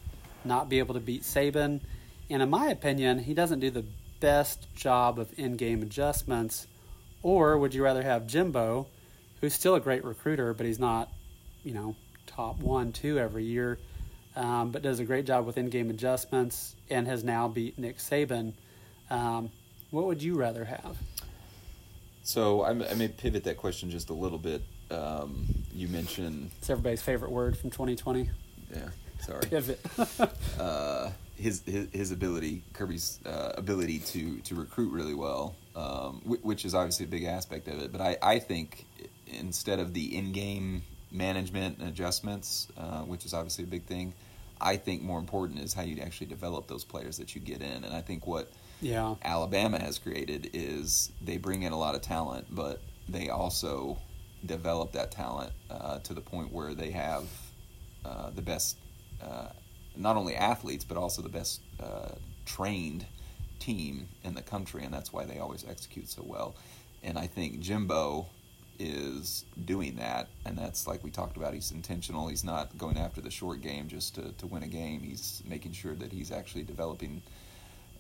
not be able to beat Saban. And in my opinion, he doesn't do the best job of in-game adjustments. Or would you rather have Jimbo, who's still a great recruiter, but he's not, you know, top one, two every year, um, but does a great job with in-game adjustments and has now beat Nick Saban. Um, what would you rather have? So I, I may pivot that question just a little bit. Um, you mentioned It's everybody's favorite word from 2020. yeah, sorry. Pivot. uh, his, his his ability, Kirby's uh, ability to to recruit really well, um, wh- which is obviously a big aspect of it. But I, I think instead of the in game management and adjustments, uh, which is obviously a big thing, I think more important is how you actually develop those players that you get in. And I think what yeah. Alabama has created is they bring in a lot of talent, but they also develop that talent uh, to the point where they have uh, the best, uh, not only athletes, but also the best uh, trained team in the country, and that's why they always execute so well. And I think Jimbo is doing that, and that's like we talked about. He's intentional. He's not going after the short game just to, to win a game. He's making sure that he's actually developing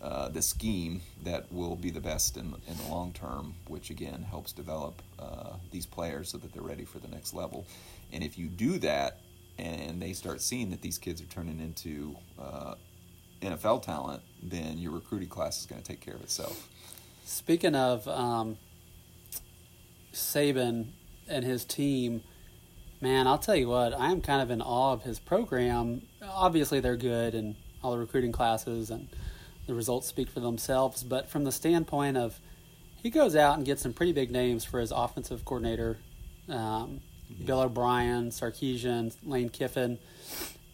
uh, the scheme that will be the best in, in the long term, which again helps develop uh, these players so that they're ready for the next level. And if you do that, and they start seeing that these kids are turning into uh, NFL talent, then your recruiting class is going to take care of itself. Speaking of um, Saban and his team, man, I'll tell you what, I am kind of in awe of his program. Obviously, they're good and all the recruiting classes and the results speak for themselves. But from the standpoint of he goes out and gets some pretty big names for his offensive coordinator, um, yeah. Bill O'Brien, Sarkisian, Lane Kiffin,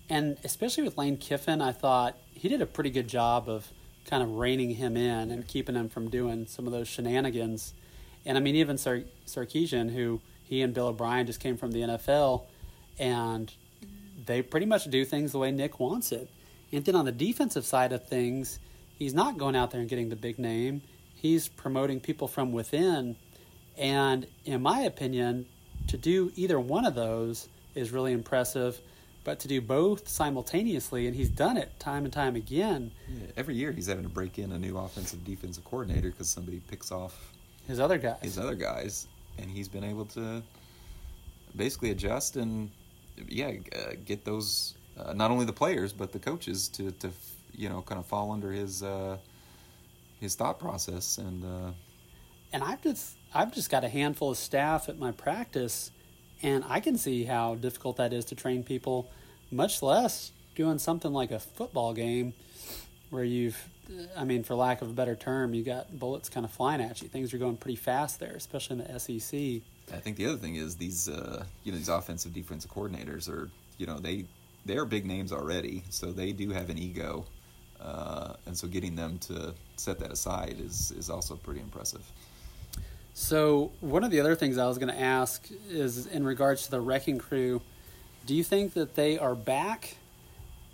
and especially with Lane Kiffin, I thought he did a pretty good job of kind of reining him in and keeping him from doing some of those shenanigans. And I mean, even Sar- Sarkisian, who he and Bill O'Brien just came from the NFL, and they pretty much do things the way Nick wants it. And then on the defensive side of things, he's not going out there and getting the big name. He's promoting people from within. And in my opinion, to do either one of those is really impressive. But to do both simultaneously, and he's done it time and time again. Yeah, every year he's having to break in a new offensive defensive coordinator because somebody picks off his other guys. His other guys, and he's been able to basically adjust and yeah, uh, get those uh, not only the players but the coaches to to you know kind of fall under his uh, his thought process and uh, and I've just I've just got a handful of staff at my practice and I can see how difficult that is to train people much less doing something like a football game where you've I mean for lack of a better term you got bullets kind of flying at you. Things are going pretty fast there especially in the SEC I think the other thing is these uh, you know these offensive defensive coordinators are you know they they're big names already so they do have an ego uh, and so getting them to set that aside is is also pretty impressive. So one of the other things I was going to ask is in regards to the wrecking crew. Do you think that they are back?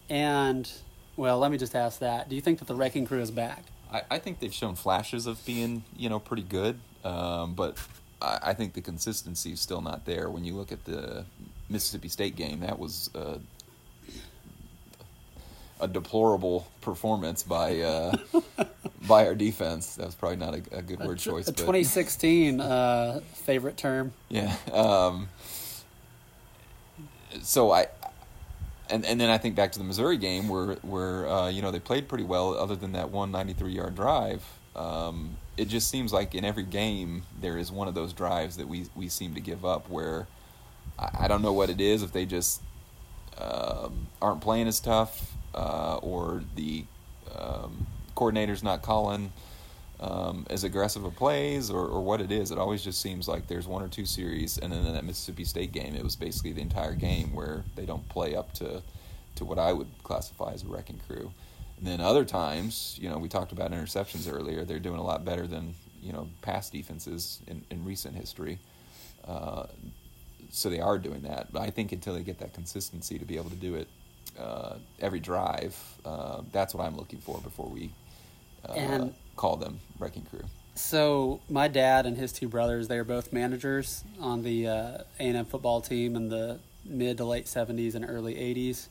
And well, let me just ask that. Do you think that the wrecking crew is back? I, I think they've shown flashes of being you know pretty good, um, but I, I think the consistency is still not there. When you look at the Mississippi State game, that was uh, a deplorable performance by uh, by our defense. That was probably not a, a good word a, choice. A 2016 uh, favorite term. Yeah. Um, so I, and and then I think back to the Missouri game where where uh, you know they played pretty well, other than that one 93 yard drive. Um, it just seems like in every game there is one of those drives that we we seem to give up where I, I don't know what it is if they just um, aren't playing as tough uh, or the um, coordinator's not calling um, as aggressive of plays or, or what it is. It always just seems like there's one or two series, and then in that Mississippi State game, it was basically the entire game where they don't play up to to what I would classify as a wrecking crew. And then other times, you know, we talked about interceptions earlier. They're doing a lot better than you know past defenses in, in recent history. Uh, so they are doing that. But I think until they get that consistency to be able to do it uh, every drive. Uh, that's what I'm looking for before we uh, and call them wrecking crew. So my dad and his two brothers, they are both managers on the uh, A&M football team in the mid to late 70s and early 80s.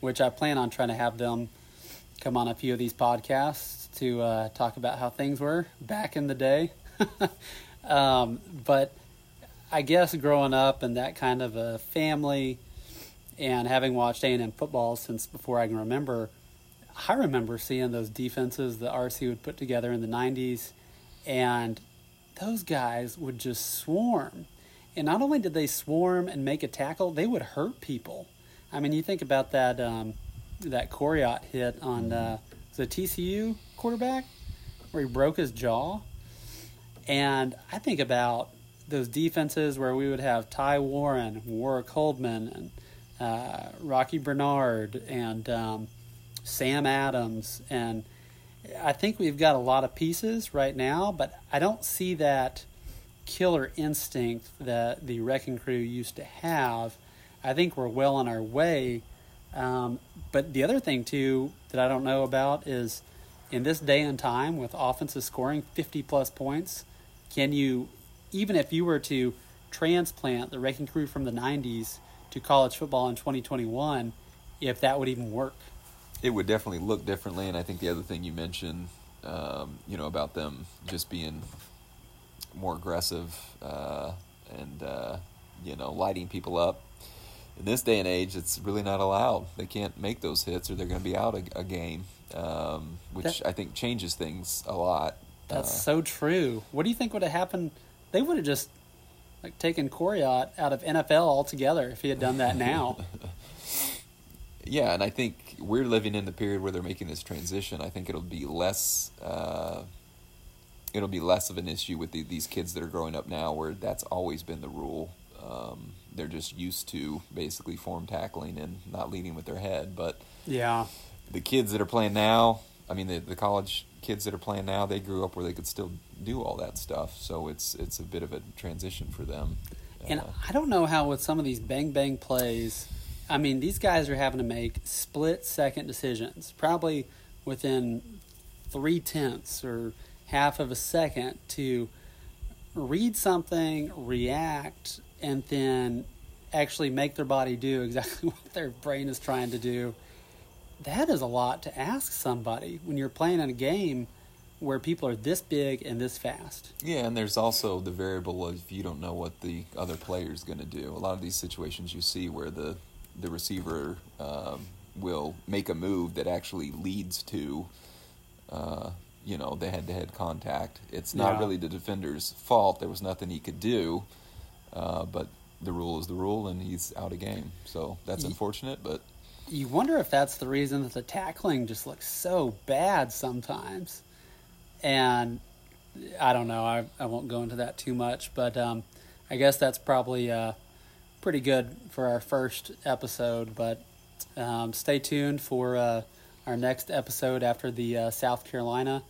which I plan on trying to have them come on a few of these podcasts to uh, talk about how things were back in the day. um, but I guess growing up in that kind of a family and having watched A&M football since before I can remember, I remember seeing those defenses that RC would put together in the 90s, and those guys would just swarm. And not only did they swarm and make a tackle, they would hurt people. I mean, you think about that um, that Coriat hit on uh, the TCU quarterback where he broke his jaw, and I think about those defenses where we would have Ty Warren, Warrick Holdman, and uh, Rocky Bernard, and um, Sam Adams, and I think we've got a lot of pieces right now, but I don't see that killer instinct that the Wrecking Crew used to have. I think we're well on our way. Um, but the other thing, too, that I don't know about is in this day and time with offenses scoring 50 plus points, can you, even if you were to transplant the Wrecking Crew from the 90s to college football in 2021, if that would even work? it would definitely look differently. And I think the other thing you mentioned, um, you know, about them just being more aggressive uh, and uh, you know lighting people up. In this day and age, it's really not allowed. They can't make those hits, or they're going to be out a, a game, um, which that, I think changes things a lot. That's uh, so true. What do you think would have happened? They would have just like taking Coriat out of NFL altogether if he had done that now. yeah, and I think we're living in the period where they're making this transition. I think it'll be less. Uh, it'll be less of an issue with the, these kids that are growing up now, where that's always been the rule. Um, they're just used to basically form tackling and not leading with their head. But yeah, the kids that are playing now, I mean, the, the college kids that are playing now, they grew up where they could still do all that stuff. So it's it's a bit of a transition for them. And uh, I don't know how with some of these bang bang plays I mean, these guys are having to make split second decisions, probably within three tenths or half of a second to read something, react, and then actually make their body do exactly what their brain is trying to do. That is a lot to ask somebody when you're playing in a game where people are this big and this fast. Yeah, and there's also the variable of you don't know what the other player is going to do. A lot of these situations you see where the the receiver um, will make a move that actually leads to, uh, you know, the head-to-head contact. It's not yeah. really the defender's fault. There was nothing he could do, uh, but the rule is the rule, and he's out of game. So that's unfortunate, but. You wonder if that's the reason that the tackling just looks so bad sometimes. And I don't know. I, I won't go into that too much, but um, I guess that's probably uh, pretty good for our first episode, but um, stay tuned for uh, our next episode after the uh, South Carolina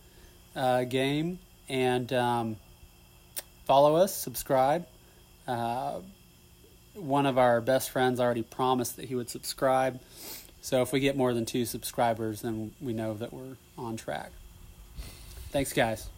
uh, game. And um, follow us, subscribe. One of our best friends already promised that he would subscribe. So if we get more than two subscribers, then we know that we're on track. Thanks, guys.